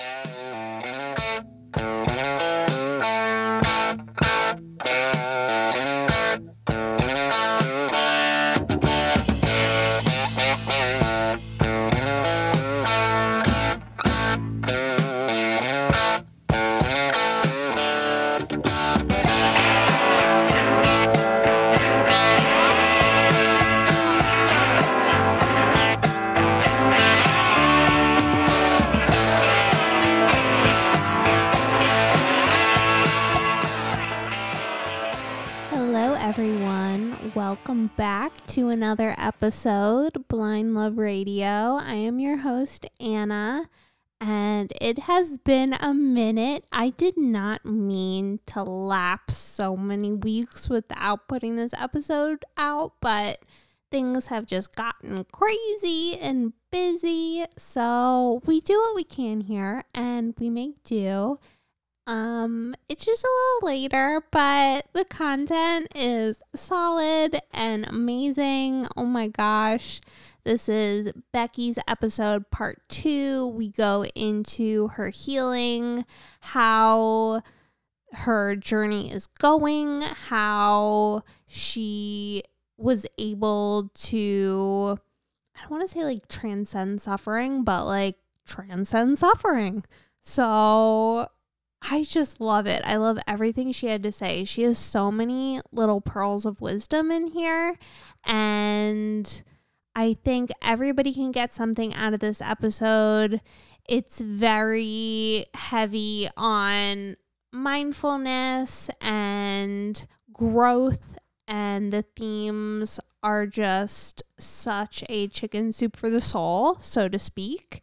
Yeah. Episode, Blind Love Radio. I am your host, Anna, and it has been a minute. I did not mean to lapse so many weeks without putting this episode out, but things have just gotten crazy and busy. So we do what we can here and we make do. Um, it's just a little later, but the content is solid and amazing. Oh my gosh. This is Becky's episode part two. We go into her healing, how her journey is going, how she was able to, I don't want to say like transcend suffering, but like transcend suffering. So I just love it. I love everything she had to say. She has so many little pearls of wisdom in here. And I think everybody can get something out of this episode. It's very heavy on mindfulness and growth, and the themes are just such a chicken soup for the soul, so to speak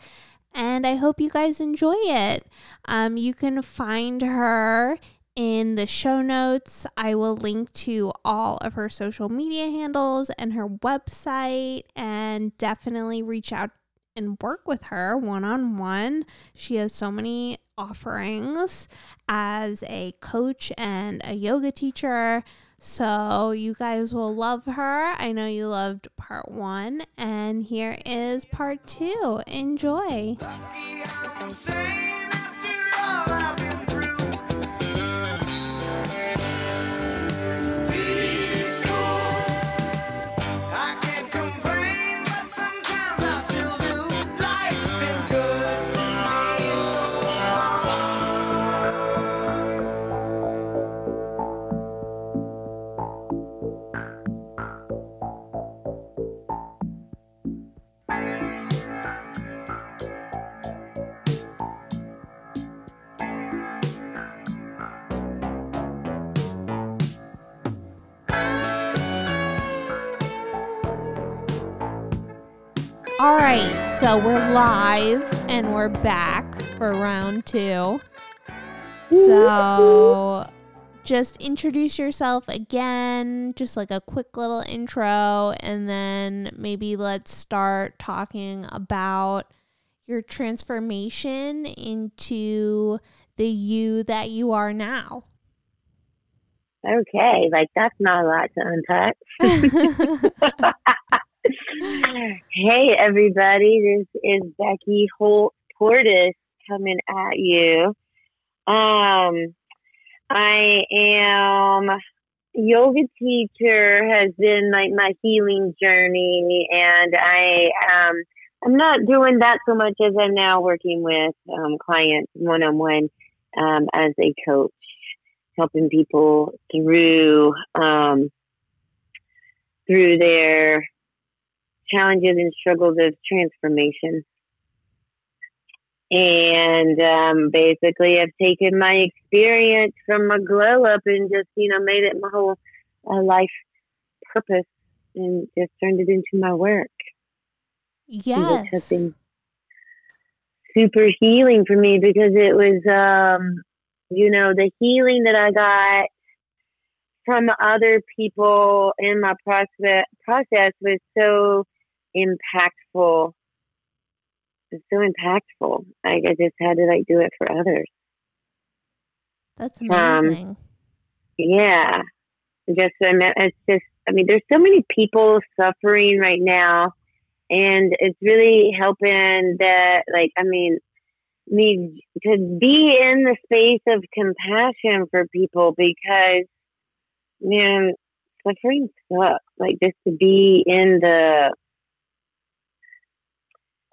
and I hope you guys enjoy it. Um, you can find her in the show notes. I will link to all of her social media handles and her website, and definitely reach out and work with her one on one. She has so many offerings as a coach and a yoga teacher. So you guys will love her. I know you loved part one, and here is part two. Enjoy. All right, so we're live and we're back for round two. So just introduce yourself again, just like a quick little intro, and then maybe let's start talking about your transformation into the you that you are now. Okay, like that's not a lot to unpack. hey, everybody, this is Becky Holt Portis coming at you. Um, I am yoga teacher, has been like my healing journey, and I um, I'm not doing that so much as I'm now working with um, clients one on one as a coach, helping people through um, through their challenges and struggles of transformation. And um, basically, I've taken my experience from my glow up and just, you know, made it my whole uh, life purpose and just turned it into my work. Yes. It has been super healing for me because it was, um, you know, the healing that I got from other people in my process process was so impactful. It's so impactful. Like I just had to like do it for others. That's amazing. Um, yeah, just it's just. I mean, there's so many people suffering right now, and it's really helping that. Like, I mean, me to be in the space of compassion for people because man suffering sucks like just to be in the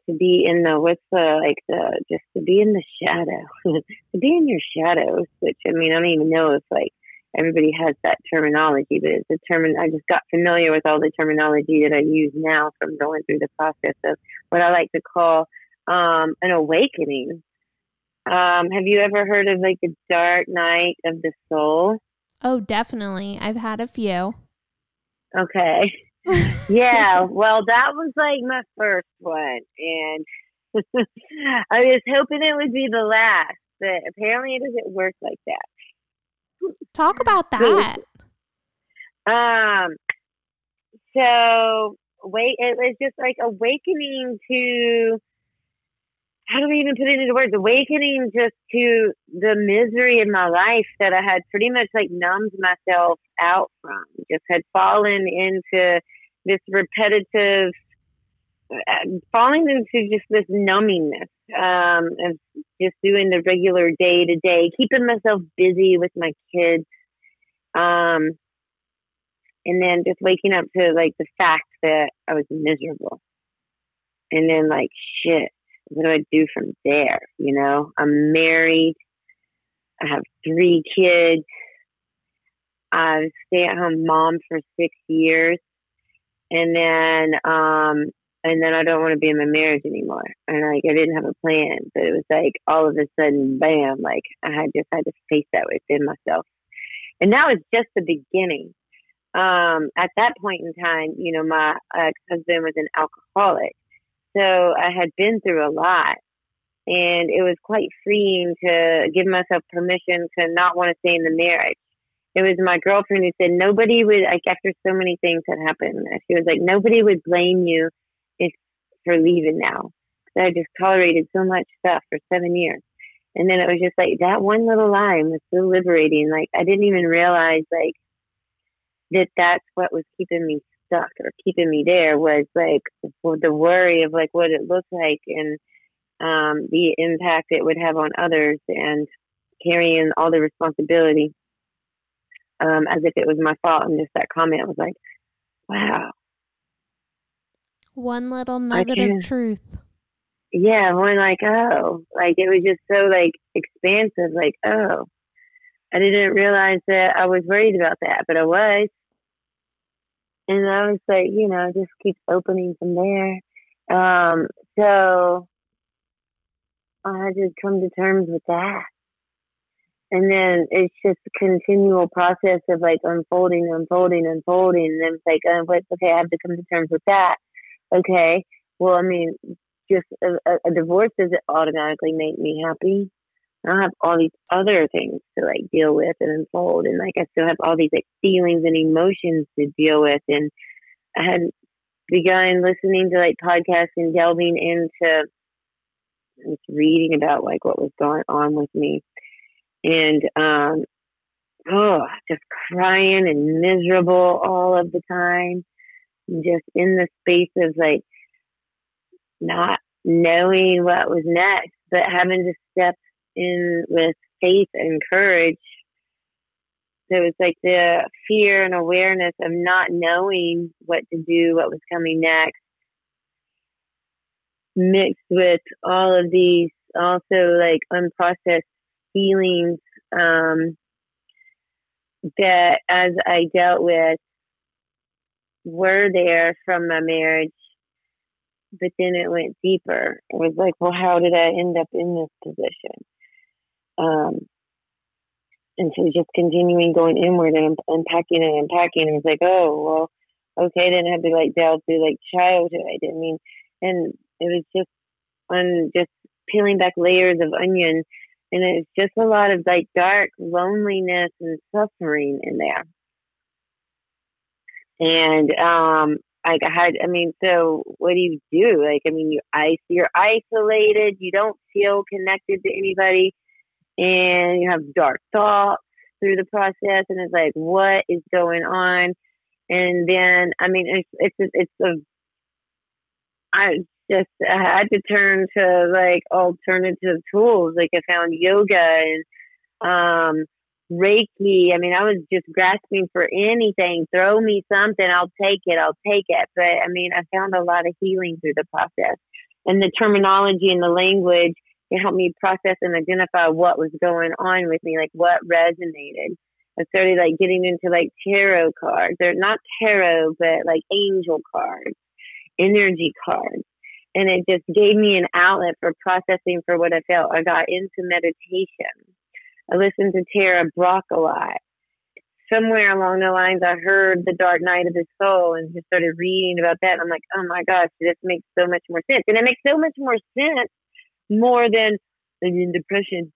to be in the what's the like the just to be in the shadow to be in your shadows which i mean i don't even know if like everybody has that terminology but it's a term i just got familiar with all the terminology that i use now from going through the process of what i like to call um, an awakening. Um, have you ever heard of like the dark night of the soul? Oh definitely. I've had a few. Okay yeah, well, that was like my first one, and I was hoping it would be the last, but apparently it doesn't work like that. Talk about that. Um, so wait, it was just like awakening to. How do we even put it into words? Awakening just to the misery in my life that I had pretty much like numbed myself out from. Just had fallen into this repetitive uh, falling into just this numbingness um, of just doing the regular day to day, keeping myself busy with my kids, um, and then just waking up to like the fact that I was miserable, and then like shit, what do I do from there? You know, I'm married, I have three kids, I was stay at home mom for six years and then um and then I don't want to be in my marriage anymore. And like I didn't have a plan, but it was like all of a sudden, bam! Like I had just had to face that within myself, and that was just the beginning. Um, at that point in time, you know, my ex husband was an alcoholic, so I had been through a lot, and it was quite freeing to give myself permission to not want to stay in the marriage. It was my girlfriend who said nobody would like after so many things had happened she was like nobody would blame you if for leaving now. I just tolerated so much stuff for seven years. And then it was just like that one little line was so liberating like i didn't even realize like that that's what was keeping me stuck or keeping me there was like the worry of like what it looked like and um, the impact it would have on others and carrying all the responsibility um, as if it was my fault. And just that comment was like, wow. One little nugget of truth. Yeah, one like, oh, like it was just so like expansive, like, oh, I didn't realize that I was worried about that, but I was. And I was like, you know, just keep opening from there. Um, so I had to come to terms with that and then it's just a continual process of like unfolding, unfolding, unfolding. And then it's like, uh, what's okay? I have to come to terms with that. Okay. Well, I mean, just a, a divorce doesn't automatically make me happy. I have all these other things to like deal with and unfold, and like I still have all these like feelings and emotions to deal with. And I had begun listening to like podcasts and delving into just reading about like what was going on with me and um, oh, just crying and miserable all of the time, just in the space of like not knowing what was next, but having to step in with faith and courage. So was like the fear and awareness of not knowing what to do, what was coming next, mixed with all of these also like unprocessed feelings um, that as I dealt with were there from my marriage, but then it went deeper. It was like, well, how did I end up in this position? Um, and so just continuing going inward and unpacking and unpacking. It was like, oh, well, okay, then I had to like delve through like childhood. I didn't mean, and it was just on just peeling back layers of onion and it's just a lot of like dark loneliness and suffering in there. And um, like I had, I mean, so what do you do? Like, I mean, you ice, you're isolated, you don't feel connected to anybody, and you have dark thoughts through the process, and it's like, what is going on? And then, I mean, it's it's it's a I just I had to turn to like alternative tools. Like I found yoga and um, Reiki. I mean, I was just grasping for anything. Throw me something, I'll take it. I'll take it. But I mean, I found a lot of healing through the process, and the terminology and the language it helped me process and identify what was going on with me, like what resonated. I started like getting into like tarot cards. They're not tarot, but like angel cards, energy cards. And it just gave me an outlet for processing for what I felt. I got into meditation. I listened to Tara Brach a lot. Somewhere along the lines, I heard The Dark Night of the Soul and just started reading about that. And I'm like, oh my gosh, this makes so much more sense. And it makes so much more sense more than in depression.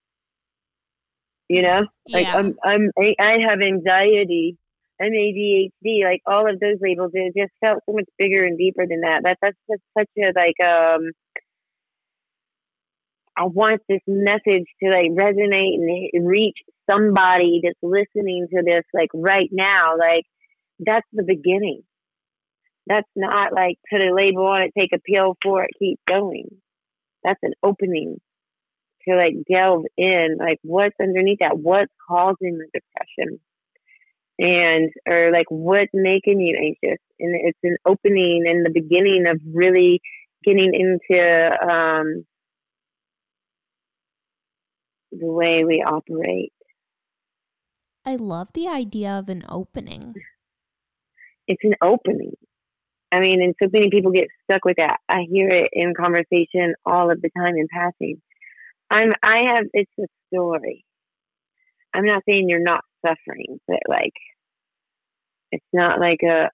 You know? Like yeah. i'm i'm i have anxiety i'm adhd like all of those labels it just felt so much bigger and deeper than that. That that's just such a like um i want this message to like resonate and reach somebody that's listening to this like right now. Like that's the beginning. That's not like put a label on it take a pill for it keep going that's an opening to like delve in, like what's underneath that, what's causing the depression, and or like what's making you anxious, and it's an opening and the beginning of really getting into um, the way we operate. I love the idea of an opening. It's an opening. I mean, and so many people get stuck with that. I hear it in conversation all of the time in passing. I'm I have it's a story. I'm not saying you're not suffering, but like it's not like a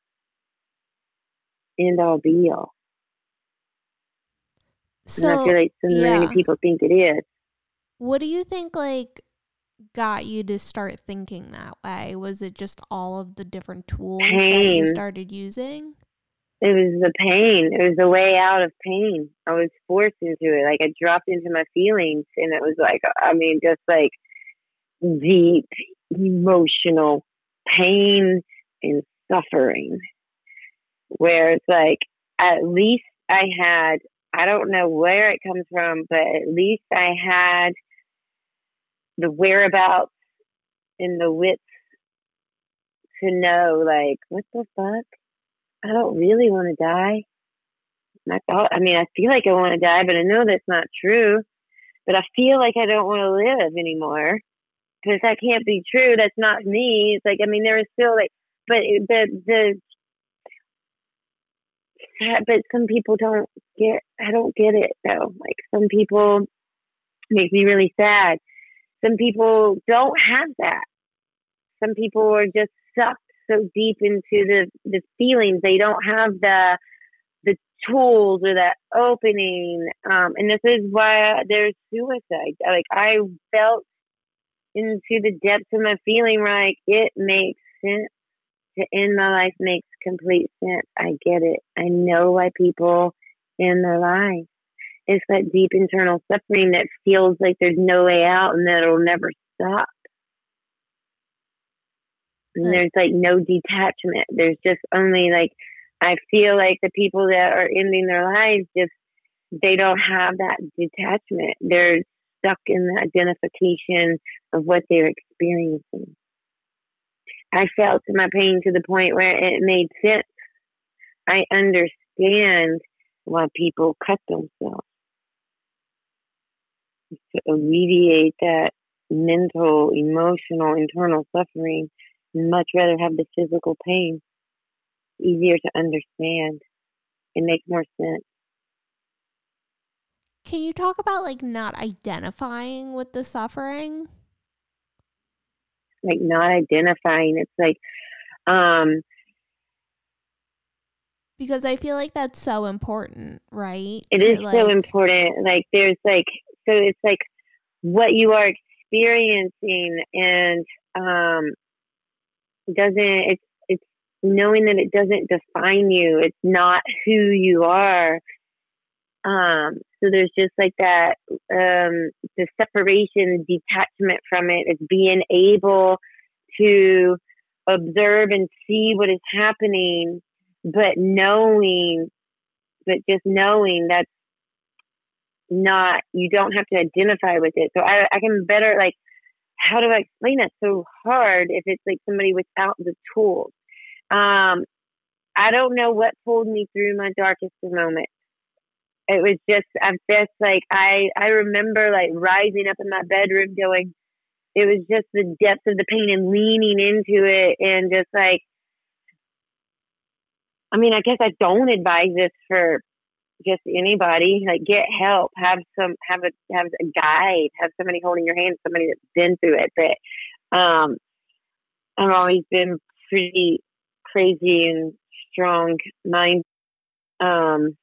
end all be all. So and I feel like so yeah. many people think it is. What do you think like got you to start thinking that way? Was it just all of the different tools Pain. that you started using? It was the pain. It was the way out of pain. I was forced into it. Like I dropped into my feelings, and it was like, I mean, just like deep emotional pain and suffering. Where it's like, at least I had, I don't know where it comes from, but at least I had the whereabouts and the wits to know, like, what the fuck? I don't really want to die. I thought, I mean, I feel like I want to die, but I know that's not true. But I feel like I don't want to live anymore because that can't be true. That's not me. It's like, I mean, there is still like, but the, the, but some people don't get, I don't get it though. Like some people make me really sad. Some people don't have that. Some people are just sucked so deep into the the feelings. They don't have the the tools or that opening. Um, and this is why there's suicide. Like I felt into the depths of my feeling like it makes sense to end my life makes complete sense. I get it. I know why people end their lives. It's that deep internal suffering that feels like there's no way out and that it'll never stop. And there's like no detachment. There's just only like, I feel like the people that are ending their lives just, they don't have that detachment. They're stuck in the identification of what they're experiencing. I felt my pain to the point where it made sense. I understand why people cut themselves to alleviate that mental, emotional, internal suffering much rather have the physical pain. Easier to understand. It makes more sense. Can you talk about like not identifying with the suffering? Like not identifying. It's like um because I feel like that's so important, right? It is like, so important. Like there's like so it's like what you are experiencing and um doesn't it's it's knowing that it doesn't define you it's not who you are um so there's just like that um the separation detachment from it. it is being able to observe and see what is happening but knowing but just knowing that's not you don't have to identify with it. So I I can better like how do I explain that so hard if it's like somebody without the tools? Um, I don't know what pulled me through my darkest moment. It was just I'm just like I I remember like rising up in my bedroom going it was just the depth of the pain and leaning into it and just like I mean, I guess I don't advise this for just anybody. Like, get help. Have some, have a, have a guide. Have somebody holding your hand. Somebody that's been through it. But um, I've always been pretty crazy and strong mind. Um,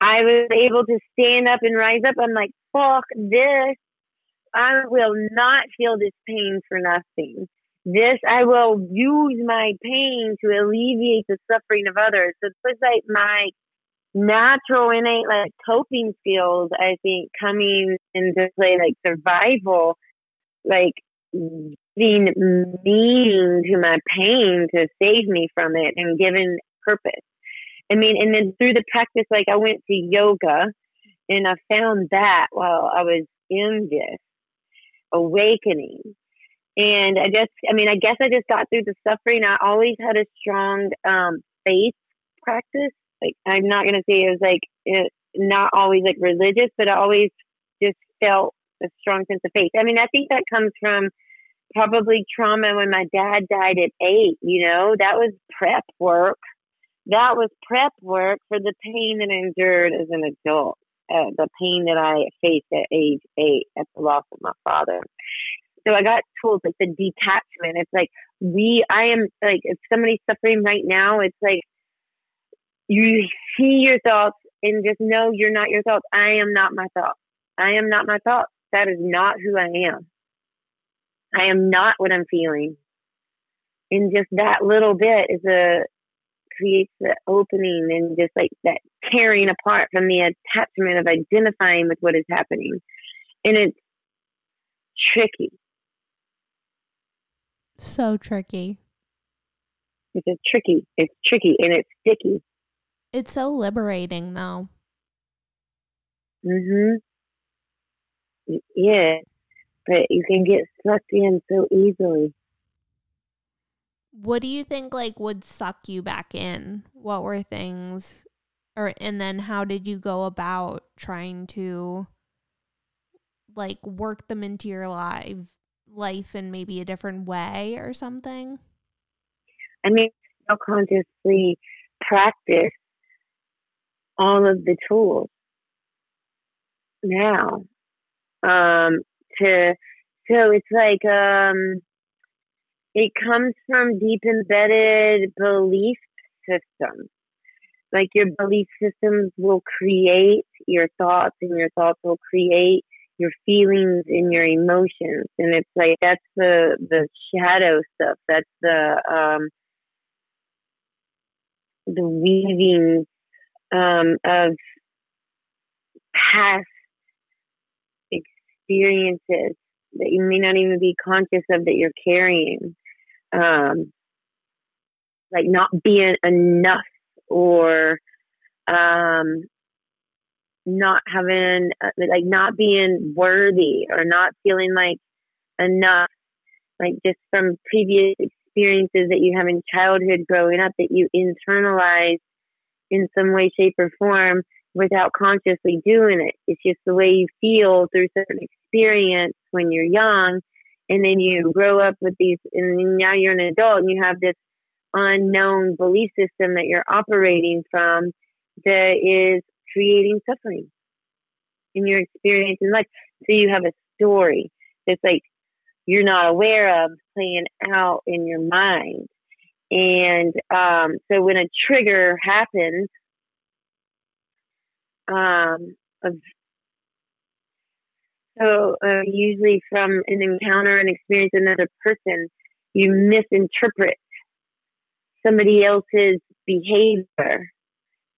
I was able to stand up and rise up. I'm like, fuck this. I will not feel this pain for nothing. This I will use my pain to alleviate the suffering of others. So it's like my natural innate like coping skills, I think, coming into play like survival, like giving meaning to my pain to save me from it and giving purpose. I mean, and then through the practice, like I went to yoga and I found that while I was in this awakening and I just, I mean, I guess I just got through the suffering. I always had a strong um, faith practice. Like, I'm not going to say it was like it, not always like religious, but I always just felt a strong sense of faith. I mean, I think that comes from probably trauma when my dad died at eight, you know, that was prep work. That was prep work for the pain that I endured as an adult, uh, the pain that I faced at age eight at the loss of my father. So I got tools like the detachment. It's like we, I am like, if somebody's suffering right now, it's like you see your thoughts and just know you're not your thoughts. I am not my thoughts. I am not my thoughts. That is not who I am. I am not what I'm feeling. And just that little bit is a creates the opening and just like that tearing apart from the attachment of identifying with what is happening. And it's tricky. So tricky. It's tricky. It's tricky and it's sticky. It's so liberating though. Mhm. Yeah. But you can get sucked in so easily. What do you think like would suck you back in? What were things or and then how did you go about trying to like work them into your life life in maybe a different way or something? I mean, consciously practice all of the tools now. Um, to so it's like um, it comes from deep embedded belief systems. Like your belief systems will create your thoughts, and your thoughts will create your feelings and your emotions. And it's like that's the the shadow stuff. That's the um the weaving um of past experiences that you may not even be conscious of that you're carrying. Um like not being enough or um not having uh, like not being worthy or not feeling like enough like just from previous experiences that you have in childhood growing up that you internalize in some way shape or form without consciously doing it. It's just the way you feel through certain experience when you're young and then you grow up with these and now you're an adult and you have this unknown belief system that you're operating from that is creating suffering in your experience in life. So you have a story that's like you're not aware of playing out in your mind. And um, so when a trigger happens, um, of, so uh, usually from an encounter and experience another person, you misinterpret somebody else's behavior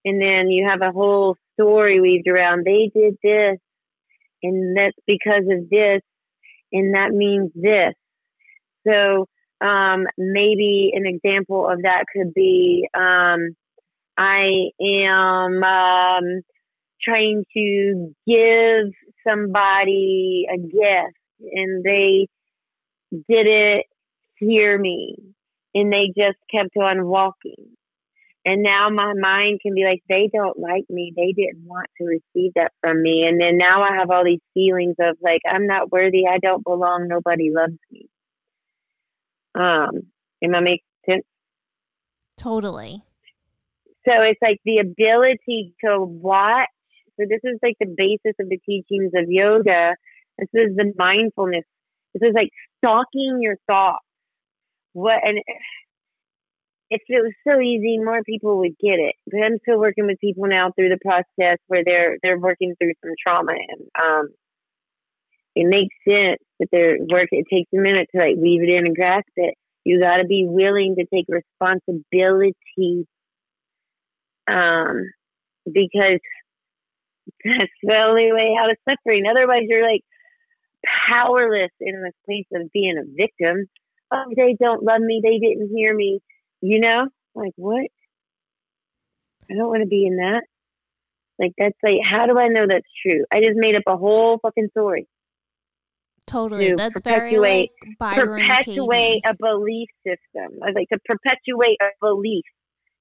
and then you have a whole story weaved around they did this and that's because of this and that means this so um, maybe an example of that could be um, I am um, trying to give somebody a gift and they didn't hear me and they just kept on walking. And now my mind can be like, they don't like me. They didn't want to receive that from me. And then now I have all these feelings of like, I'm not worthy. I don't belong. Nobody loves me. Um, am I making sense? Totally. So it's like the ability to watch. So this is like the basis of the teachings of yoga. This is the mindfulness. This is like stalking your thoughts. What and if it was so easy, more people would get it. But I'm still working with people now through the process where they're they're working through some trauma, and um, it makes sense that they're work. It takes a minute to like weave it in and grasp it. You got to be willing to take responsibility, um, because that's the only way out of suffering. Otherwise, you're like powerless in this place of being a victim. Oh, they don't love me. They didn't hear me you know, like what? I don't want to be in that. Like that's like, how do I know that's true? I just made up a whole fucking story. Totally, that's very like perpetuate Katie. a belief system. I like to perpetuate a belief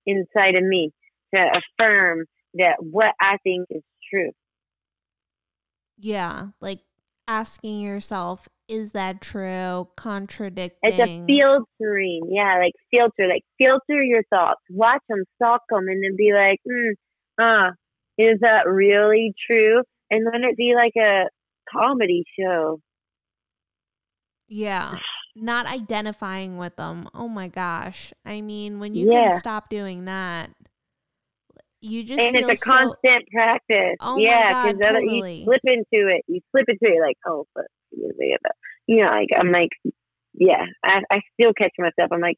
inside of me to affirm that what I think is true. Yeah, like asking yourself, is that true? Contradicting. It's a filtering. Yeah, like filter. Like filter your thoughts. Watch them, stalk them, and then be like, mm, uh, is that really true? And then it be like a comedy show. Yeah. Not identifying with them. Oh my gosh. I mean, when you yeah. can stop doing that, you just and it's a so, constant practice. Oh yeah, because totally. you slip into it. You slip into it like, oh, but you know, like I'm like, yeah, I, I still catch myself. I'm like,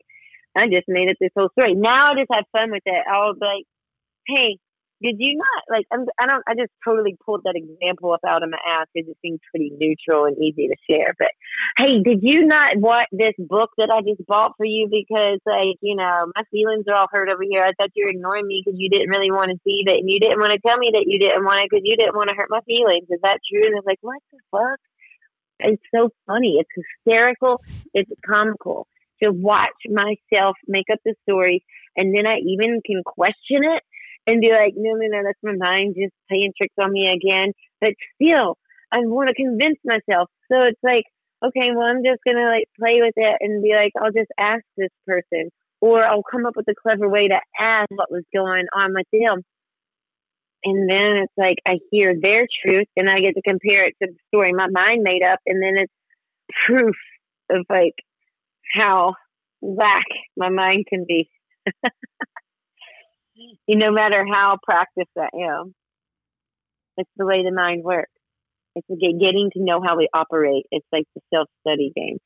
I just made it this whole story. Now I just have fun with it. I'll be like, hey, did you not like? I'm, I don't. I just totally pulled that example up out of my ass because it seems pretty neutral and easy to share. But hey, did you not want this book that I just bought for you because like you know my feelings are all hurt over here? I thought you were ignoring me because you didn't really want to see that, and you didn't want to tell me that you didn't want it because you didn't want to hurt my feelings. Is that true? And it's like, what the fuck? It's so funny. It's hysterical. It's comical to watch myself make up the story, and then I even can question it and be like, no, no, no, that's my mind just playing tricks on me again. But still, I want to convince myself. So it's like, okay, well, I'm just gonna like play with it and be like, I'll just ask this person, or I'll come up with a clever way to ask what was going on with them. And then it's like I hear their truth, and I get to compare it to the story my mind made up, and then it's proof of like how whack my mind can be. no matter how practiced I am. It's the way the mind works. It's getting to know how we operate. It's like the self study game.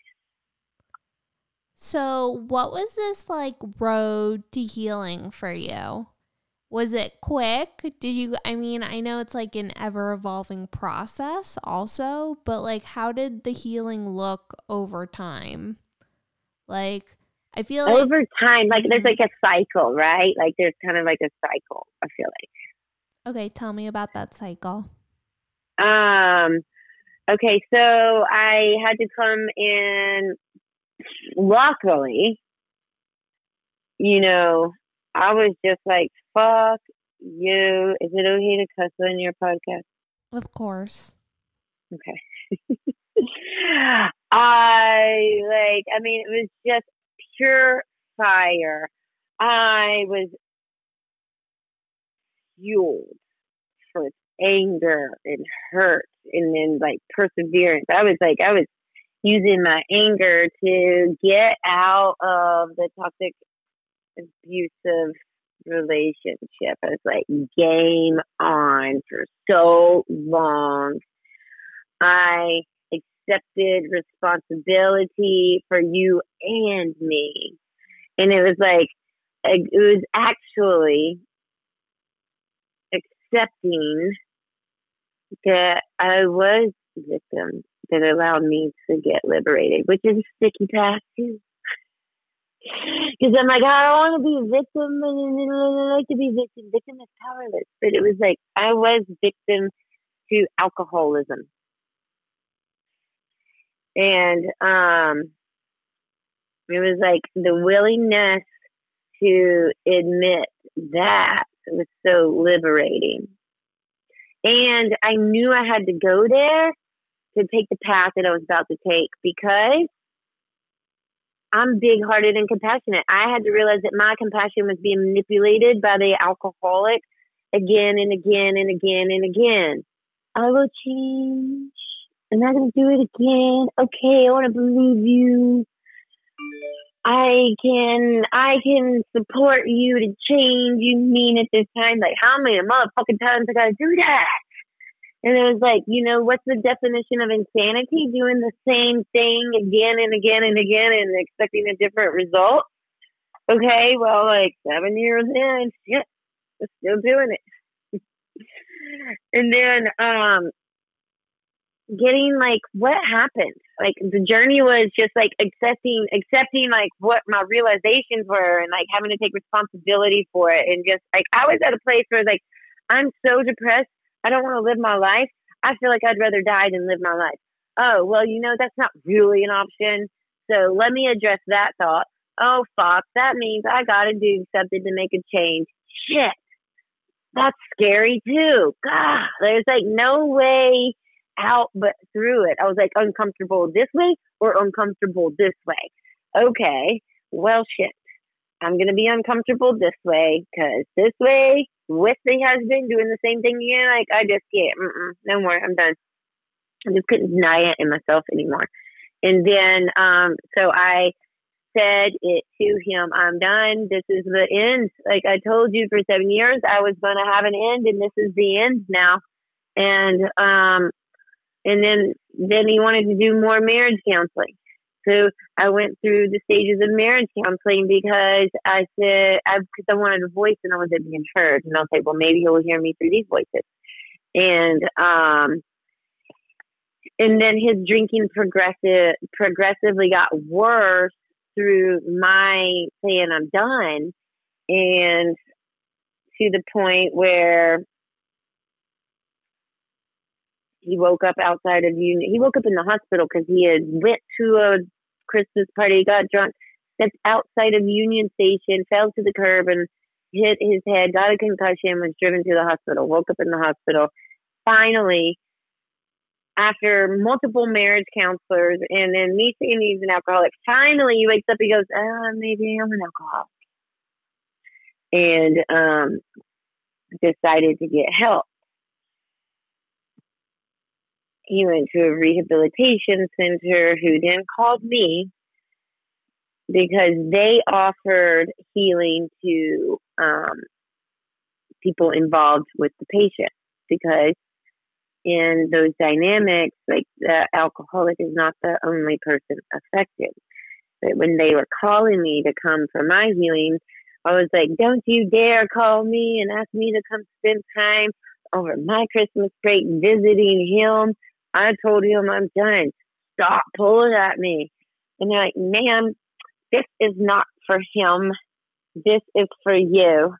So, what was this like road to healing for you? Was it quick? Did you, I mean, I know it's like an ever evolving process also, but like, how did the healing look over time? Like, I feel like over time, like there's like a cycle, right? Like there's kind of like a cycle. I feel like. Okay, tell me about that cycle. Um. Okay, so I had to come in. Luckily, you know, I was just like, "Fuck you." Is it okay to cuss on your podcast? Of course. Okay. I like. I mean, it was just pure fire. I was fueled for anger and hurt and then like perseverance. I was like, I was using my anger to get out of the toxic, abusive relationship. I was like, game on for so long. I accepted responsibility for you and me. And it was like, it was actually accepting that I was victim that allowed me to get liberated, which is a sticky path too. Because I'm like, I don't want to be a victim, and I like to be victim. Victim is powerless, but it was like I was victim to alcoholism, and um, it was like the willingness to admit that was so liberating. And I knew I had to go there to take the path that I was about to take because I'm big hearted and compassionate. I had to realize that my compassion was being manipulated by the alcoholic again and again and again and again. I will change. I'm not going to do it again. Okay, I want to believe you. I can I can support you to change. You mean at this time? Like how many motherfucking times I gotta do that? And it was like, you know, what's the definition of insanity? Doing the same thing again and again and again and expecting a different result. Okay, well, like seven years in, shit, we're still doing it. and then um getting like what happened? Like the journey was just like accepting accepting like what my realizations were and like having to take responsibility for it and just like i was at a place where like i'm so depressed i don't want to live my life. I feel like i'd rather die than live my life. Oh well you know that's not really an option. So let me address that thought. Oh fuck that means i gotta do something to make a change. Shit. That's scary too. God there's like no way out but through it. I was like uncomfortable this way or uncomfortable this way. Okay, well, shit. I'm to be uncomfortable this way because this way, with the husband doing the same thing again, like, I just can't. Mm-mm, no more. I'm done. I just couldn't deny it in myself anymore. And then, um, so I said it to him, I'm done. This is the end. Like I told you for seven years, I was going to have an end, and this is the end now. And um, and then then he wanted to do more marriage counseling. So I went through the stages of marriage counseling because I said I because I wanted a voice and I wasn't being heard, and I was like, well, maybe he'll hear me through these voices, and um, and then his drinking progressive progressively got worse through my saying I'm done, and to the point where he woke up outside of Union. He woke up in the hospital because he had went to a Christmas party, got drunk, stepped outside of Union Station, fell to the curb and hit his head, got a concussion, was driven to the hospital, woke up in the hospital. Finally, after multiple marriage counselors and then me saying he's an alcoholic, finally he wakes up, he goes, oh, maybe I'm an alcoholic. And um, decided to get help he went to a rehabilitation center who then called me because they offered healing to um, people involved with the patient because in those dynamics like the alcoholic is not the only person affected. But when they were calling me to come for my healing i was like don't you dare call me and ask me to come spend time over my christmas break visiting him I told him I'm done. Stop pulling at me. And they're like, ma'am, this is not for him. This is for you.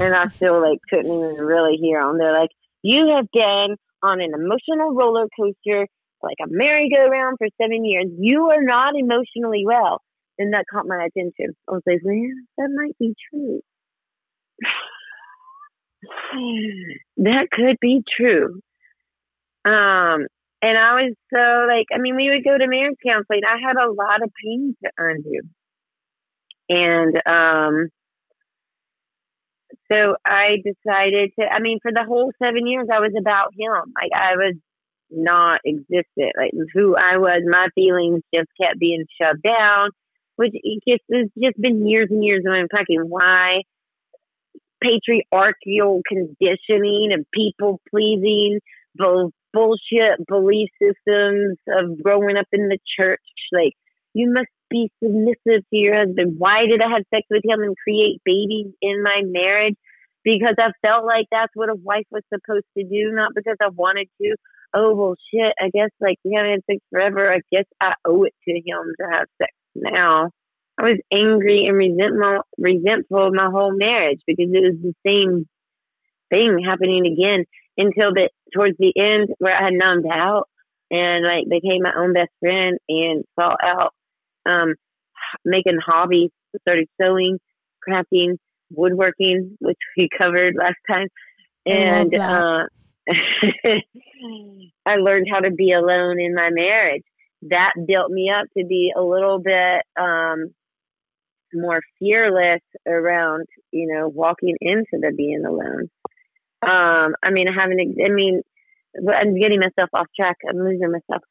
And I still like couldn't even really hear them. They're like, you have been on an emotional roller coaster, like a merry-go-round for seven years. You are not emotionally well. And that caught my attention. I was like, well, that might be true. that could be true. Um, and I was so like, I mean, we would go to marriage counseling. I had a lot of pain to undo. And um, so I decided to, I mean, for the whole seven years, I was about him. Like, I was not existent. Like, who I was, my feelings just kept being shoved down, which just, it's just been years and years of unpacking why patriarchal conditioning and people pleasing, both bullshit belief systems of growing up in the church. Like, you must be submissive to your husband. Why did I have sex with him and create babies in my marriage? Because I felt like that's what a wife was supposed to do, not because I wanted to. Oh, well, shit. I guess, like, we haven't had sex forever. I guess I owe it to him to have sex now. I was angry and resentful, resentful of my whole marriage because it was the same thing happening again until the towards the end where I had numbed out and like became my own best friend and sought out um, making hobbies, started sewing, crafting, woodworking, which we covered last time, and I, uh, I learned how to be alone in my marriage. That built me up to be a little bit um, more fearless around, you know, walking into the being alone. Um, I mean, I haven't. I mean, I'm getting myself off track. I'm losing myself.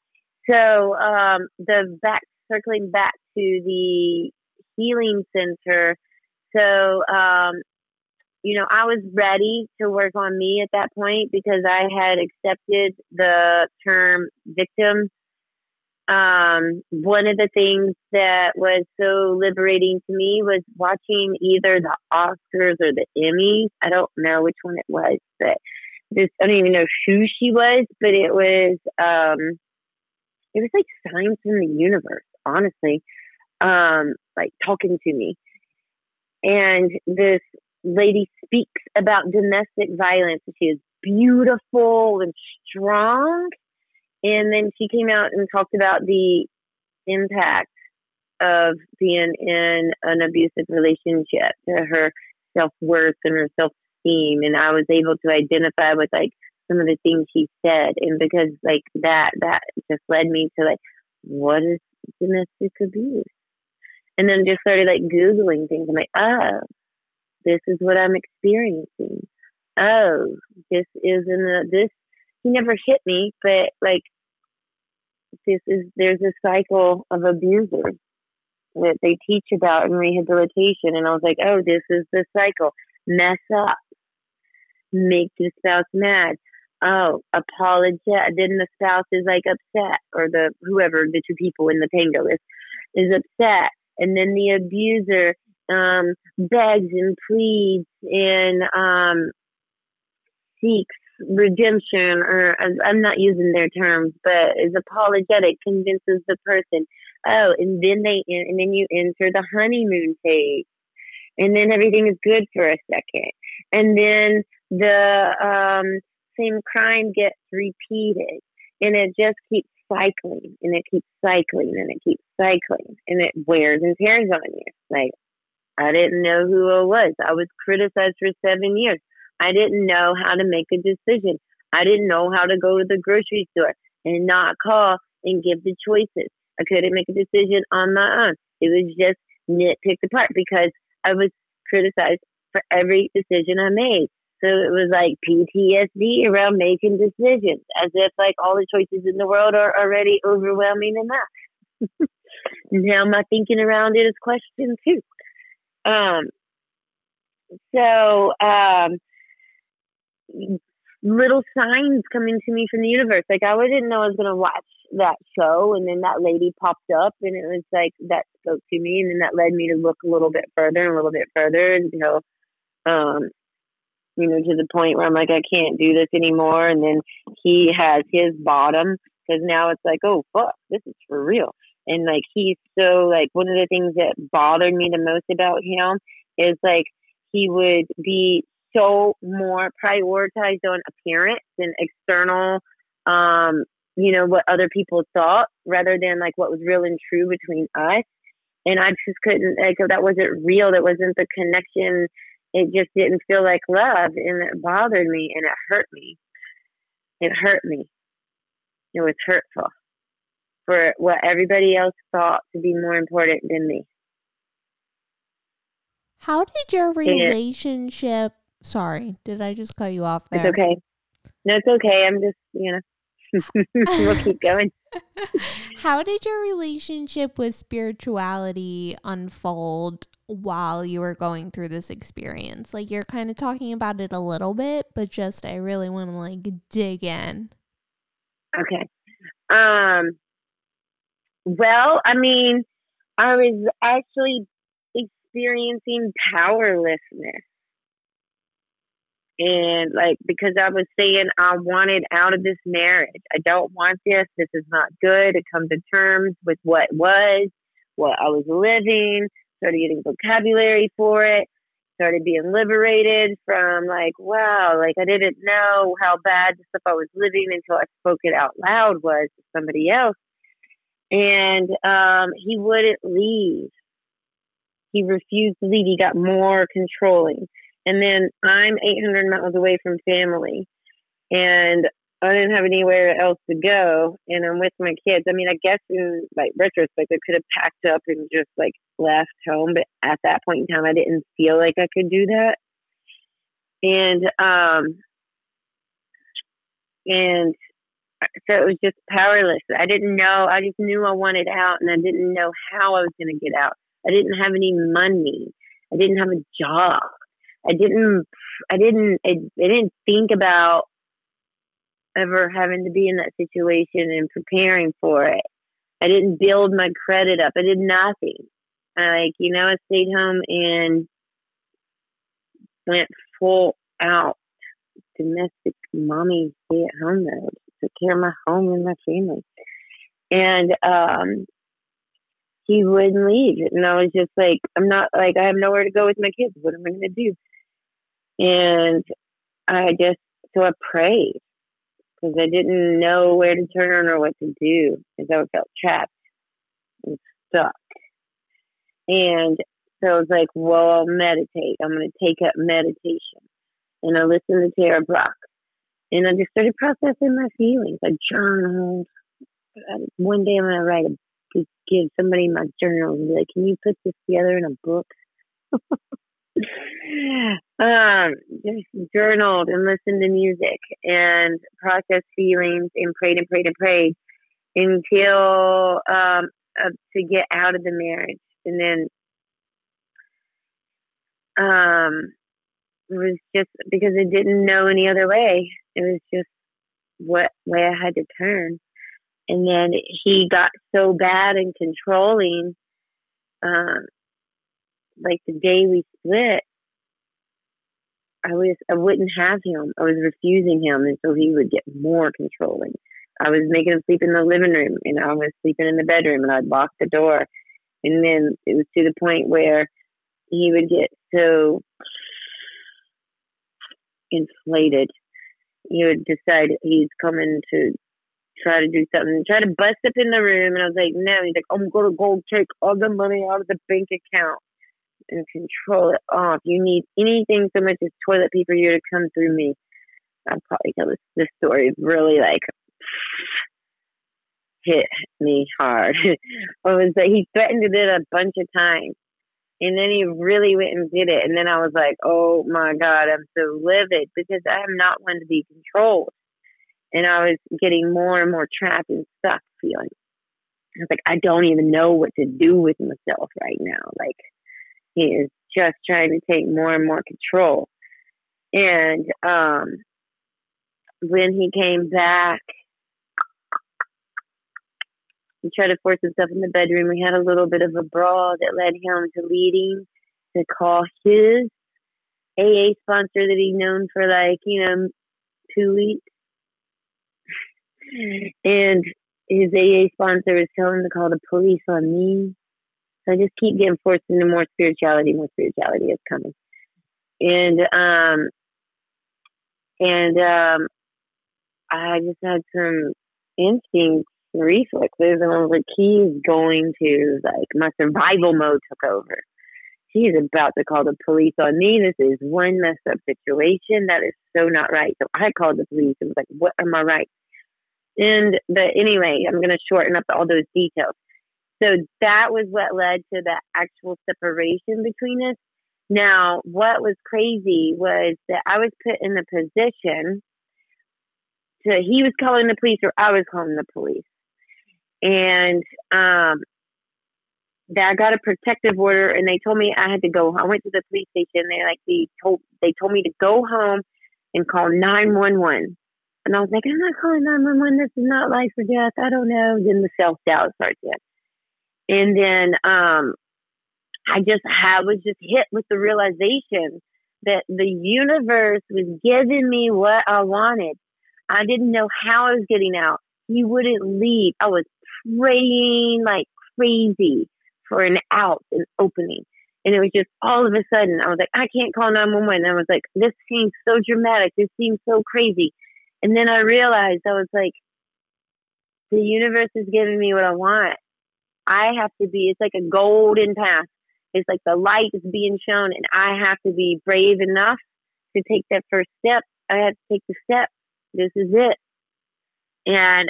So um, the back circling back to the healing center. So um, you know, I was ready to work on me at that point because I had accepted the term victim um, one of the things that was so liberating to me was watching either the Oscars or the Emmys. I don't know which one it was, but just I don't even know who she was, but it was um, it was like signs from the universe, honestly, um, like talking to me. And this lady speaks about domestic violence. and She is beautiful and strong and then she came out and talked about the impact of being in an abusive relationship to her self worth and her self esteem. And I was able to identify with like some of the things she said. And because like that, that just led me to like, what is domestic abuse? And then just started like Googling things. I'm like, oh, this is what I'm experiencing. Oh, this isn't a, this he never hit me, but like this is there's a cycle of abusers that they teach about in rehabilitation, and I was like, oh, this is the cycle. Mess up, make the spouse mad. Oh, apologize. Then the spouse is like upset, or the whoever the two people in the tango is is upset, and then the abuser um, begs and pleads and um, seeks redemption, or I'm not using their terms, but is apologetic, convinces the person. Oh, and then they and then you enter the honeymoon phase, and then everything is good for a second, and then the um, same crime gets repeated, and it just keeps cycling, and it keeps cycling, and it keeps cycling, and it wears and tears on you. Like I didn't know who I was. I was criticized for seven years. I didn't know how to make a decision. I didn't know how to go to the grocery store and not call and give the choices. I couldn't make a decision on my own. It was just nitpicked apart because I was criticized for every decision I made. So it was like PTSD around making decisions, as if like all the choices in the world are already overwhelming enough. now my thinking around it is questioned too. Um, so um, little signs coming to me from the universe. Like I didn't know I was gonna watch that show, and then that lady popped up, and it was like that spoke to me, and then that led me to look a little bit further and a little bit further until, um, you know, to the point where I'm like, I can't do this anymore. And then he has his bottom because now it's like, oh fuck, this is for real. And like he's so like one of the things that bothered me the most about him is like he would be so more prioritized on appearance and external, um, you know, what other people thought rather than like what was real and true between us. And I just couldn't, like, that wasn't real. That wasn't the connection. It just didn't feel like love. And it bothered me and it hurt me. It hurt me. It was hurtful for what everybody else thought to be more important than me. How did your relationship Sorry, did I just cut you off there? It's okay. No, it's okay. I'm just, you know, we'll keep going. How did your relationship with spirituality unfold while you were going through this experience? Like you're kind of talking about it a little bit, but just I really want to like dig in. Okay. Um well, I mean, I was actually experiencing powerlessness and like because I was saying I wanted out of this marriage. I don't want this. This is not good. To come to terms with what was, what I was living, started getting vocabulary for it, started being liberated from like, wow, like I didn't know how bad the stuff I was living until I spoke it out loud was to somebody else. And um, he wouldn't leave. He refused to leave. He got more controlling. And then I'm 800 miles away from family. And I didn't have anywhere else to go, and I'm with my kids. I mean, I guess in like retrospect, I could have packed up and just like left home, but at that point in time, I didn't feel like I could do that. And um, and so it was just powerless. I didn't know. I just knew I wanted out, and I didn't know how I was going to get out. I didn't have any money. I didn't have a job. I didn't. I didn't. I, I didn't think about ever having to be in that situation and preparing for it. I didn't build my credit up. I did nothing. like, you know, I stayed home and went full out domestic mommy stay at home mode. Took care of my home and my family. And um he wouldn't leave. And I was just like, I'm not like I have nowhere to go with my kids. What am I gonna do? And I just so I prayed because I didn't know where to turn or what to do because I felt trapped and stuck. And so I was like, well, I'll meditate. I'm going to take up meditation. And I listened to Tara Brach. And I just started processing my feelings. I journaled. One day I'm going to write a, give somebody my journal and be like, can you put this together in a book? um, just journaled and listened to music and processed feelings and prayed and prayed and prayed until um, uh, to get out of the marriage. And then um, it was just because I didn't know any other way. It was just what way I had to turn. And then he got so bad and controlling. Um, like the day we split, I was I wouldn't have him. I was refusing him, and so he would get more controlling. I was making him sleep in the living room, and I was sleeping in the bedroom, and I'd lock the door. And then it was to the point where he would get so inflated. He would decide he's coming to try to do something, try to bust up in the room, and I was like, no. He's like, I'm gonna go take all the money out of the bank account and control it all. If You need anything so much as toilet paper here to come through me. I'll probably tell this, this story really like hit me hard. was that he threatened to do it a bunch of times. And then he really went and did it. And then I was like, oh my God, I'm so livid because I am not one to be controlled. And I was getting more and more trapped and stuck feeling. I was like, I don't even know what to do with myself right now. Like, he is just trying to take more and more control. And um, when he came back, he tried to force himself in the bedroom. We had a little bit of a brawl that led him to leading to call his AA sponsor that he'd known for like, you know, two weeks. And his AA sponsor was telling him to call the police on me. So I just keep getting forced into more spirituality, more spirituality is coming. And um and um I just had some instincts and reflexes and I was like, he's going to like my survival mode took over. He's about to call the police on me. This is one messed up situation. That is so not right. So I called the police and was like, what am I right? And but anyway, I'm gonna shorten up all those details. So that was what led to the actual separation between us. Now, what was crazy was that I was put in the position to, he was calling the police or I was calling the police. And, um, that I got a protective order and they told me I had to go. I went to the police station. They like, they told, they told me to go home and call 911. And I was like, I'm not calling 911. This is not life or death. I don't know. Then the self doubt starts. And then um, I just I was just hit with the realization that the universe was giving me what I wanted. I didn't know how I was getting out. He wouldn't leave. I was praying like crazy for an out, an opening. And it was just all of a sudden, I was like, I can't call 911. I was like, this seems so dramatic. This seems so crazy. And then I realized I was like, the universe is giving me what I want. I have to be, it's like a golden path. It's like the light is being shown, and I have to be brave enough to take that first step. I had to take the step. This is it. And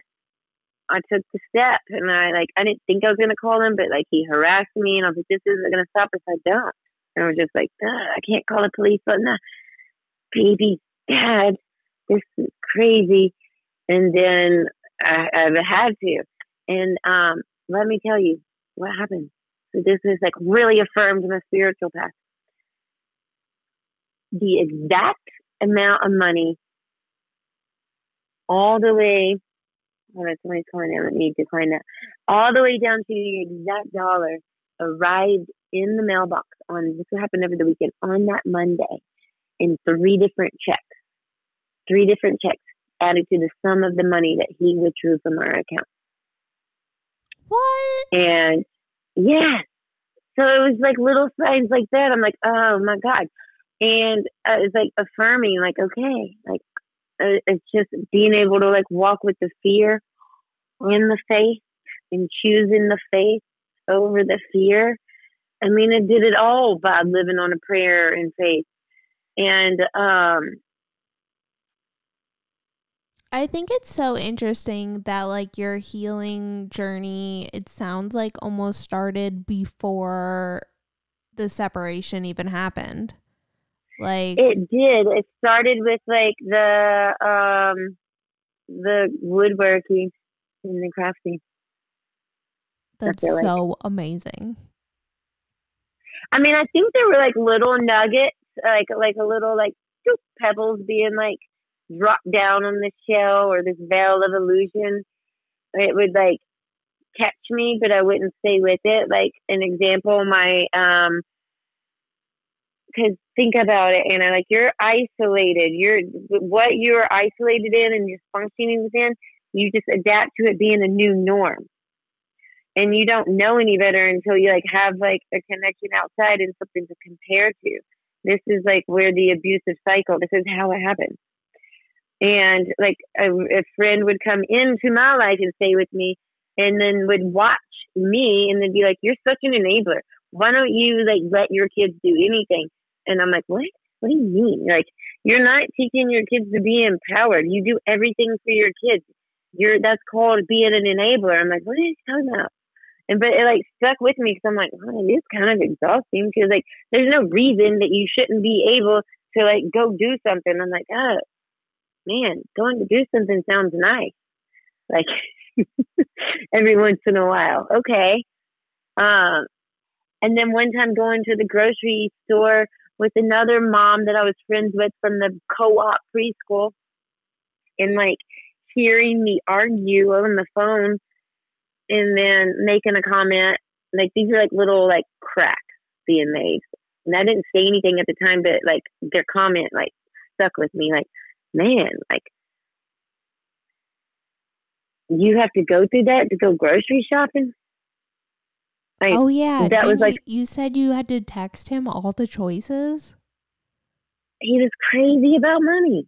I took the step and I like I didn't think I was gonna call him, but like he harassed me and I was like, This isn't gonna stop if I don't. And I was just like, I can't call the police on the baby dad. This is crazy. And then I, I had to. And um, let me tell you what happened. So this is like really affirmed in my spiritual path. The exact amount of money all the way Hold on, somebody's calling in. Let me decline that. All the way down to the exact dollar arrived in the mailbox on this happened over the weekend on that Monday in three different checks. Three different checks added to the sum of the money that he withdrew from our account. What? And yeah. So it was like little signs like that. I'm like, oh my God. And uh, it's like affirming, like, okay, like uh, it's just being able to like walk with the fear in the faith and choosing the faith over the fear. I mean, it did it all by living on a prayer and faith. And um, I think it's so interesting that like your healing journey, it sounds like almost started before the separation even happened. Like it did. It started with like the um the woodworking and the crafting. That's so like. amazing. I mean, I think there were like little nuggets, like like a little like pebbles being like dropped down on this shell or this veil of illusion. It would like catch me, but I wouldn't stay with it. Like an example, my um because think about it, Anna. Like you're isolated. You're what you're isolated in and you're functioning within. You just adapt to it being a new norm, and you don't know any better until you like have like a connection outside and something to compare to. This is like where the abusive cycle. This is how it happens. And like a, a friend would come into my life and stay with me, and then would watch me and then be like, "You're such an enabler. Why don't you like let your kids do anything?" And I'm like, what? What do you mean? Like, you're not teaching your kids to be empowered. You do everything for your kids. You're that's called being an enabler. I'm like, what are you talking about? And but it like stuck with me because I'm like, well, it is kind of exhausting because like there's no reason that you shouldn't be able to like go do something. I'm like, oh man, going to do something sounds nice. Like every once in a while, okay. Um, and then one time going to the grocery store with another mom that I was friends with from the co-op preschool and like hearing me argue on the phone and then making a comment like these are like little like cracks being made and I didn't say anything at the time but like their comment like stuck with me like man like you have to go through that to go grocery shopping like, oh yeah, that was like you, you said you had to text him all the choices. He was crazy about money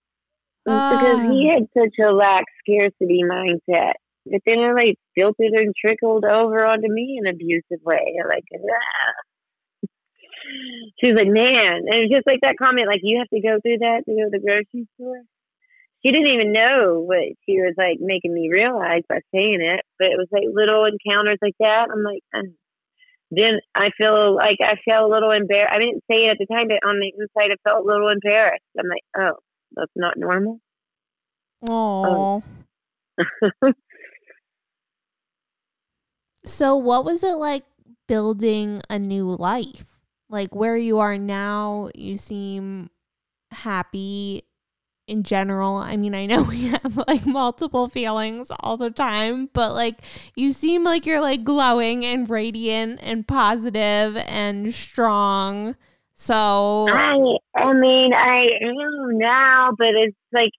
uh, because he ah. had such a lack scarcity mindset. But then it like filtered and trickled over onto me in an abusive way. Like, ah. she was like, "Man," and it was just like that comment, like, "You have to go through that to go to the grocery store." She didn't even know what she was like making me realize by saying it, but it was like little encounters like that. I'm like, then I feel like I felt a little embarrassed. I didn't say it at the time, but on the inside, I felt a little embarrassed. I'm like, oh, that's not normal. Oh. so, what was it like building a new life? Like where you are now, you seem happy in general. I mean, I know we have like multiple feelings all the time, but like you seem like you're like glowing and radiant and positive and strong. So I I mean, I am now, but it's like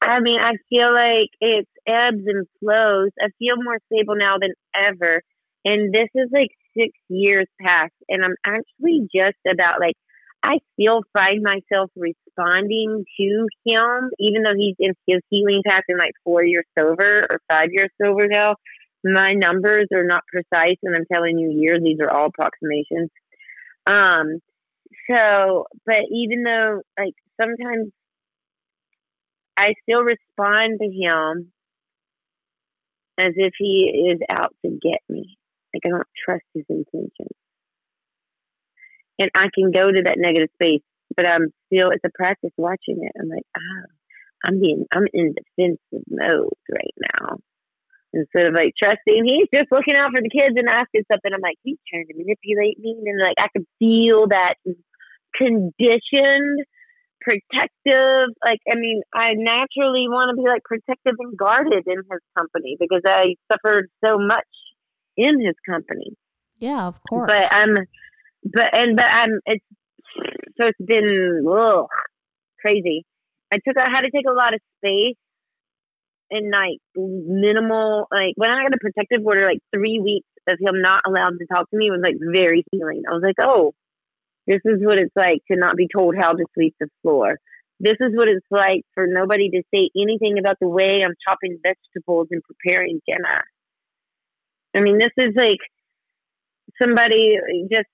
I mean, I feel like it's ebbs and flows. I feel more stable now than ever. And this is like six years past and I'm actually just about like I still find myself responding to him, even though he's in his healing path in like four years sober or five years sober now. My numbers are not precise, and I'm telling you years; these are all approximations. Um, so, but even though like sometimes I still respond to him as if he is out to get me. Like I don't trust his intentions. And I can go to that negative space, but I'm still it's a practice watching it. I'm like, ah, I'm being I'm in defensive mode right now. Instead of like trusting, he's just looking out for the kids and asking something. I'm like, he's trying to manipulate me, and like I can feel that conditioned protective. Like, I mean, I naturally want to be like protective and guarded in his company because I suffered so much in his company. Yeah, of course. But I'm, but and but I'm. It's so it's been ugh, crazy. I took I had to take a lot of space and like minimal like when I got a protective order like three weeks of him not allowed to talk to me was like very healing. I was like, oh, this is what it's like to not be told how to sweep the floor. This is what it's like for nobody to say anything about the way I'm chopping vegetables and preparing dinner. I mean, this is like somebody just,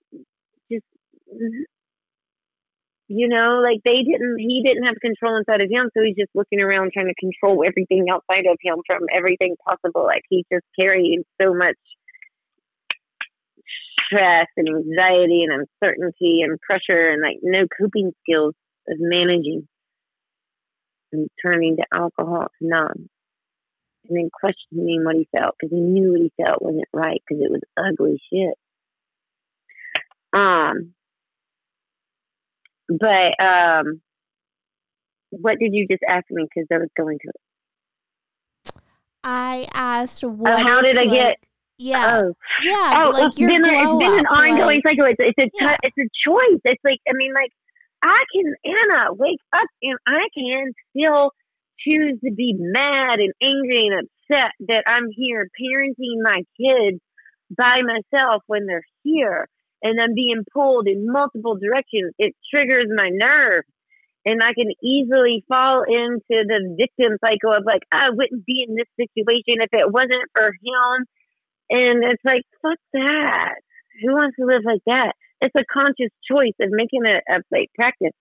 you know, like they didn't, he didn't have control inside of him. So he's just looking around trying to control everything outside of him from everything possible. Like he's just carrying so much stress and anxiety and uncertainty and pressure and like no coping skills of managing and turning to alcohol to numb and then questioning what he felt because he knew what he felt wasn't right because it was ugly shit. Um, but um, what did you just ask me? Because I was going to. I asked what. how did I like, get? Yeah. Oh, yeah. oh, like it's your been a, it's been an ongoing like- cycle. It's, it's a Yeah. it's a choice. It's like I mean, like I can Anna wake up and I can still choose to be mad and angry and upset that I'm here parenting my kids by myself when they're here and I'm being pulled in multiple directions. It triggers my nerves. And I can easily fall into the victim cycle of like, I wouldn't be in this situation if it wasn't for him and it's like, fuck that. Who wants to live like that? It's a conscious choice of making a, a like practice.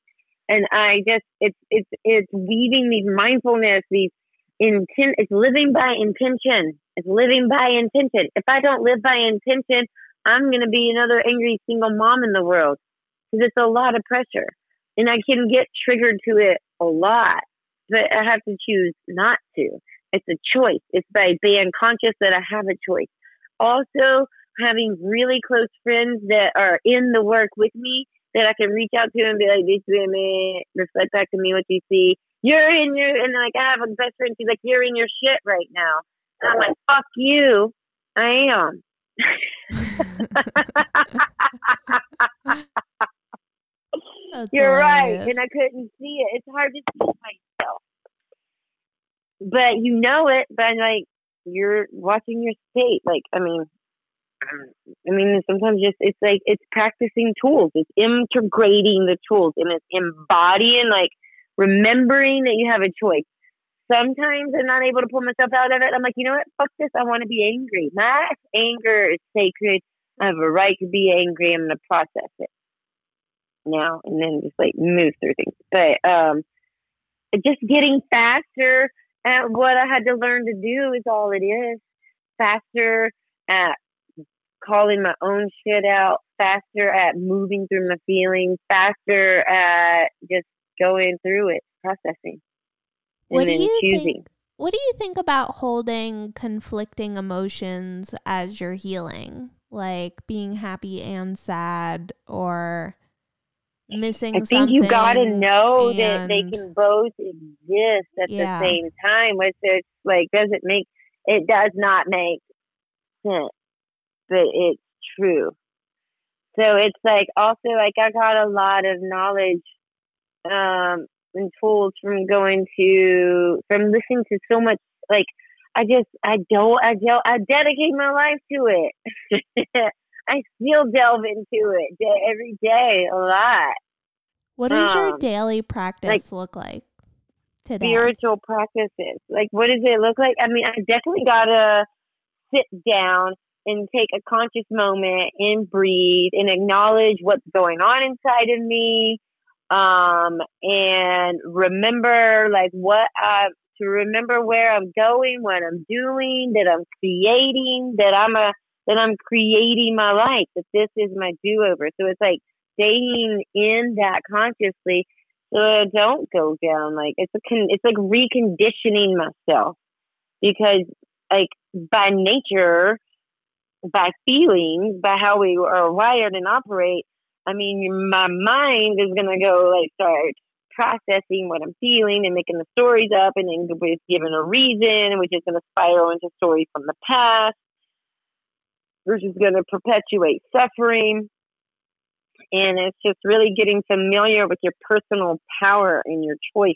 And I just it's it's it's weaving these mindfulness, these intent it's living by intention. It's living by intention. If I don't live by intention, I'm gonna be another angry single mom in the world. Because it's a lot of pressure. And I can get triggered to it a lot. But I have to choose not to. It's a choice. It's by being conscious that I have a choice also having really close friends that are in the work with me that I can reach out to and be like, this women reflect back to me what you see. You're in your, and like I have a best friend, she's like, you're in your shit right now. And I'm like, fuck you. I am. You're right. And I couldn't see it. It's hard to see myself. But you know it, but like you're watching your state. Like, I mean, um, I mean, sometimes just it's like it's practicing tools, it's integrating the tools, and it's embodying, like remembering that you have a choice. Sometimes I'm not able to pull myself out of it. I'm like, you know what? Fuck this. I want to be angry. My anger is sacred. I have a right to be angry. I'm going to process it now and then just like move through things. But um, just getting faster at what I had to learn to do is all it is. Faster at calling my own shit out, faster at moving through my feelings, faster at just going through it, processing, What do you choosing. think? What do you think about holding conflicting emotions as you're healing? Like being happy and sad or missing something. I think you got to know that they can both exist at Yeah. the same time. Which it's like doesn't make it does not make sense, but it's true. So it's like also like I got a lot of knowledge um, and tools from going to from listening to so much like I just I don't I don't I dedicate my life to it. I still delve into it day, every day a lot. What does um, your daily practice like, look like today? Spiritual practices. Like, what does it look like? I mean, I definitely gotta sit down and take a conscious moment and breathe and acknowledge what's going on inside of me um and remember like what I to remember where I'm going, what I'm doing, that I'm creating, that I'm a that I'm creating my life, that this is my do over. So it's like staying in that consciously so I don't go down. Like it's a con- it's like reconditioning myself because like by nature, by feelings, by how we are wired and operate, I mean, my mind is gonna go like start processing what I'm feeling and making the stories up, and then with given a reason, which is gonna spiral into stories from the past, which is gonna perpetuate suffering. And it's just really getting familiar with your personal power and your choice.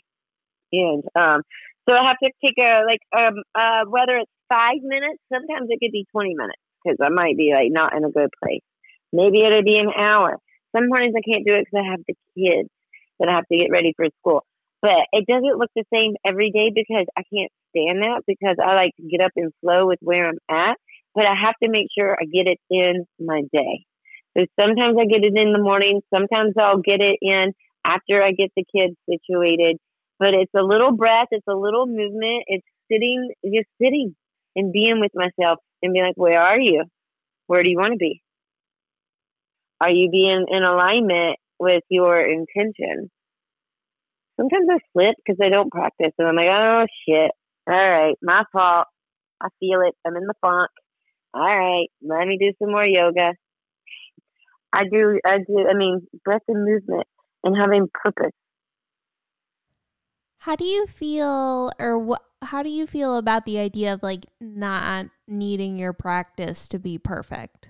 And um, so I have to take a like um, uh, whether it's five minutes, sometimes it could be twenty minutes because I might be like not in a good place. Maybe it'll be an hour. Some mornings I can't do it because I have the kids that I have to get ready for school. But it doesn't look the same every day because I can't stand that because I like to get up and flow with where I'm at. But I have to make sure I get it in my day. So sometimes I get it in the morning. Sometimes I'll get it in after I get the kids situated. But it's a little breath. It's a little movement. It's sitting, just sitting and being with myself and be like, where are you? Where do you want to be? Are you being in alignment with your intention? Sometimes I slip because I don't practice, and I'm like, oh shit, all right, my fault. I feel it. I'm in the funk. All right, let me do some more yoga. I do. I do. I mean, breath and movement and having purpose. How do you feel, or what? How do you feel about the idea of like not needing your practice to be perfect?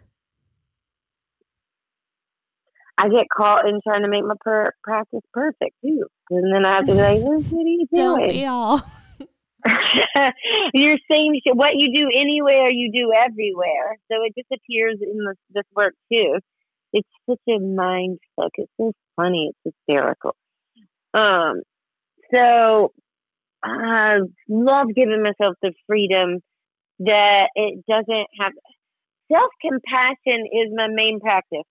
I get caught in trying to make my per- practice perfect too, and then I have to be like, "What are you doing?" Don't we all? You're saying what you do anywhere, you do everywhere. So it just appears in this, this work too. It's such a mind fuck. It's so funny. It's hysterical. Um, so I love giving myself the freedom that it doesn't have. Self compassion is my main practice.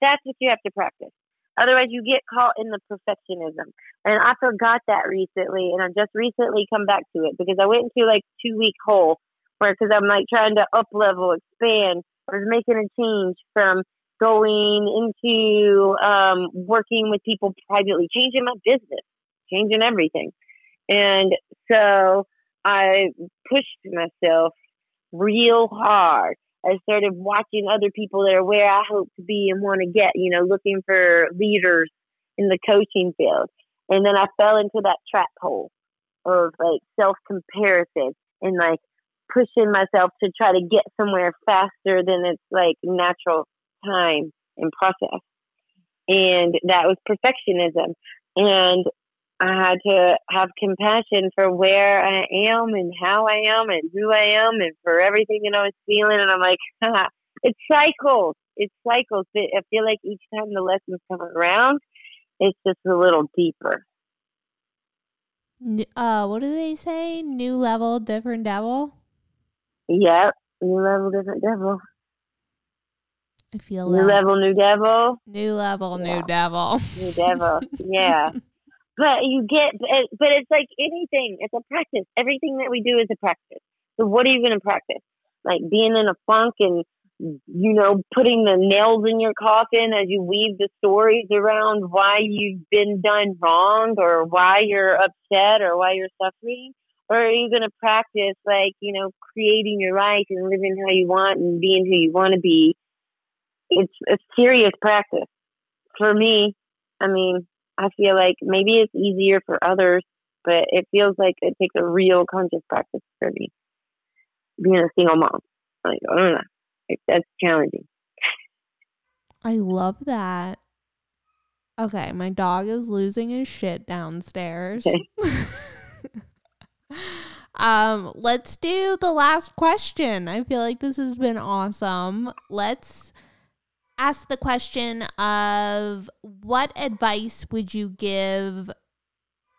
That's what you have to practice. Otherwise, you get caught in the perfectionism. And I forgot that recently, and I just recently come back to it because I went into like two week hole where because I'm like trying to up level, expand. I was making a change from going into um, working with people privately, changing my business, changing everything. And so I pushed myself real hard. I started watching other people that are where I hope to be and want to get, you know, looking for leaders in the coaching field. And then I fell into that trap hole of like self comparison and like pushing myself to try to get somewhere faster than it's like natural time and process. And that was perfectionism. And I had to have compassion for where I am and how I am and who I am and for everything that I was feeling. And I'm like, it's cycles. It's cycles. I feel like each time the lessons come around, it's just a little deeper. Uh, what do they say? New level, different devil. Yep, new level, different devil. I feel new that. level, new devil. New level, yeah. new devil. New devil. Yeah. but you get, but it's like anything. It's a practice. Everything that we do is a practice. So what are you going to practice? Like being in a funk and you know putting the nails in your coffin as you weave the stories around why you've been done wrong or why you're upset or why you're suffering or are you going to practice like you know creating your life and living how you want and being who you want to be it's a serious practice for me i mean I feel like maybe it's easier for others, but it feels like it takes a real conscious practice for me. Being a single mom, like I don't know, like, that's challenging. I love that. Okay, my dog is losing his shit downstairs. Okay. um, let's do the last question. I feel like this has been awesome. Let's ask the question of what advice would you give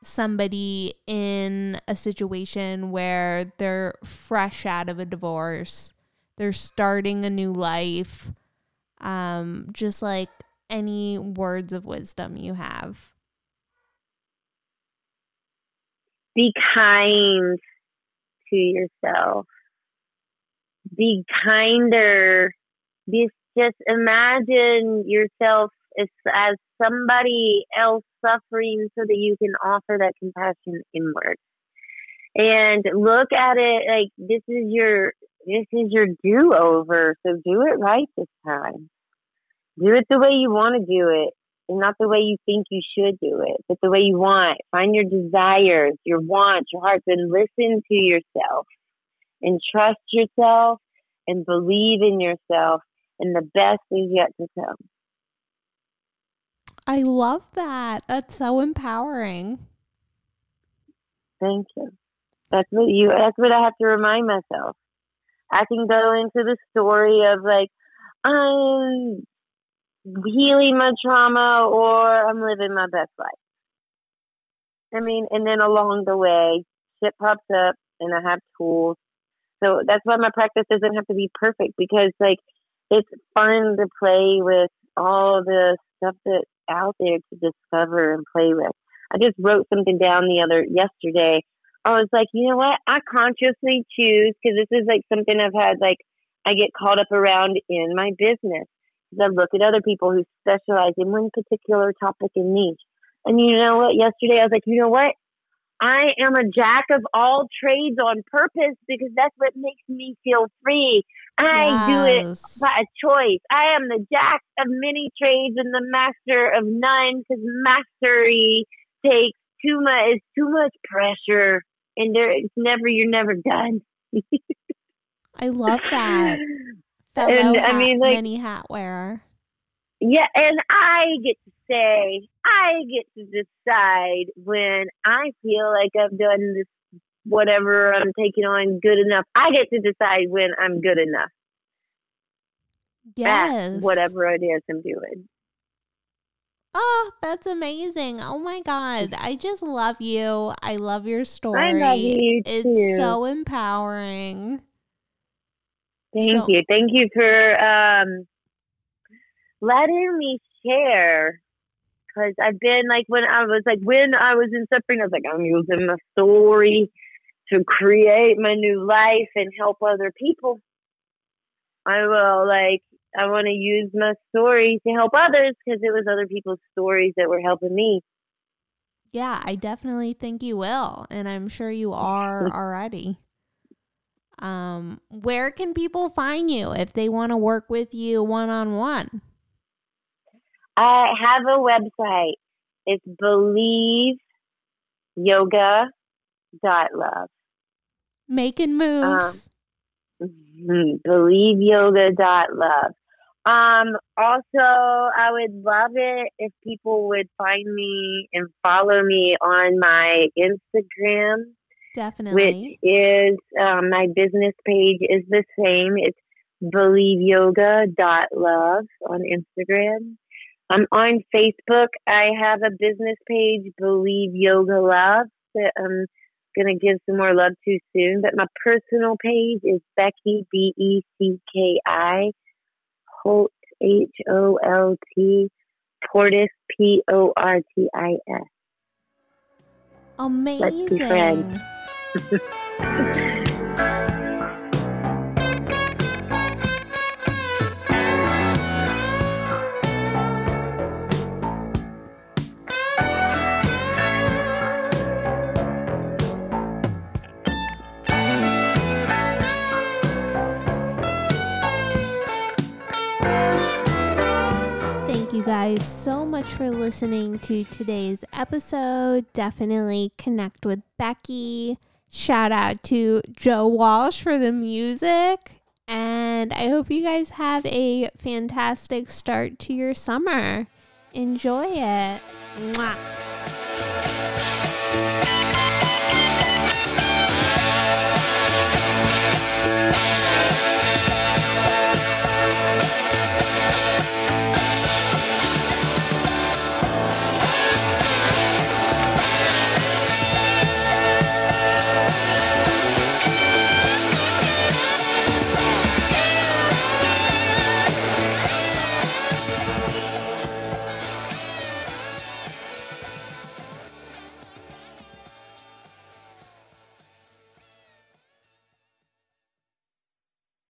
somebody in a situation where they're fresh out of a divorce, they're starting a new life, um, just like any words of wisdom you have. Be kind to yourself. Be kinder. Be just imagine yourself as, as somebody else suffering so that you can offer that compassion inward. And look at it like this is your this is your do over. So do it right this time. Do it the way you want to do it and not the way you think you should do it, but the way you want. Find your desires, your wants, your hearts, and listen to yourself and trust yourself and believe in yourself. And the best is yet to come. I love that. That's so empowering. Thank you. That's what you that's what I have to remind myself. I can go into the story of like I'm healing my trauma or I'm living my best life. I mean, and then along the way, shit pops up and I have tools. So that's why my practice doesn't have to be perfect because like it's fun to play with all the stuff that's out there to discover and play with. I just wrote something down the other yesterday. I was like, you know what? I consciously choose because this is like something I've had like I get caught up around in my business. I look at other people who specialize in one particular topic and niche. And you know what? Yesterday I was like, you know what? I am a jack of all trades on purpose because that's what makes me feel free. I do it by choice. I am the jack of many trades and the master of none because mastery takes too much. It's too much pressure, and there it's never. You're never done. I love that. Fellow and hat, I mean, like many hat wearer. Yeah, and I get to say, I get to decide when I feel like I've done this whatever I'm taking on good enough. I get to decide when I'm good enough. Yes. whatever it is I'm doing. Oh, that's amazing. Oh my God. I just love you. I love your story. I love you too. It's so empowering. Thank so- you. Thank you for um, letting me share because I've been like when I was like when I was in suffering, I was like I'm using my story to create my new life and help other people. I will like I want to use my story to help others because it was other people's stories that were helping me. Yeah, I definitely think you will, and I'm sure you are already. Um, where can people find you if they want to work with you one on one? I have a website. It's believe yoga dot love. Making moves. Um, believe yoga dot love. Um, also, I would love it if people would find me and follow me on my Instagram. Definitely. Which is um, my business page is the same. It's believe yoga dot love on Instagram. I'm on Facebook. I have a business page, Believe Yoga Love, that I'm going to give some more love to soon. But my personal page is Becki, B E C K I, Holt, H O L T, Portis, P O R T I S. Amazing. Let's be friends. guys so much for listening to today's episode. Definitely connect with Becki. Shout out to Joe Walsh for the music. And I hope you guys have a fantastic start to your summer. Enjoy it. Mwah.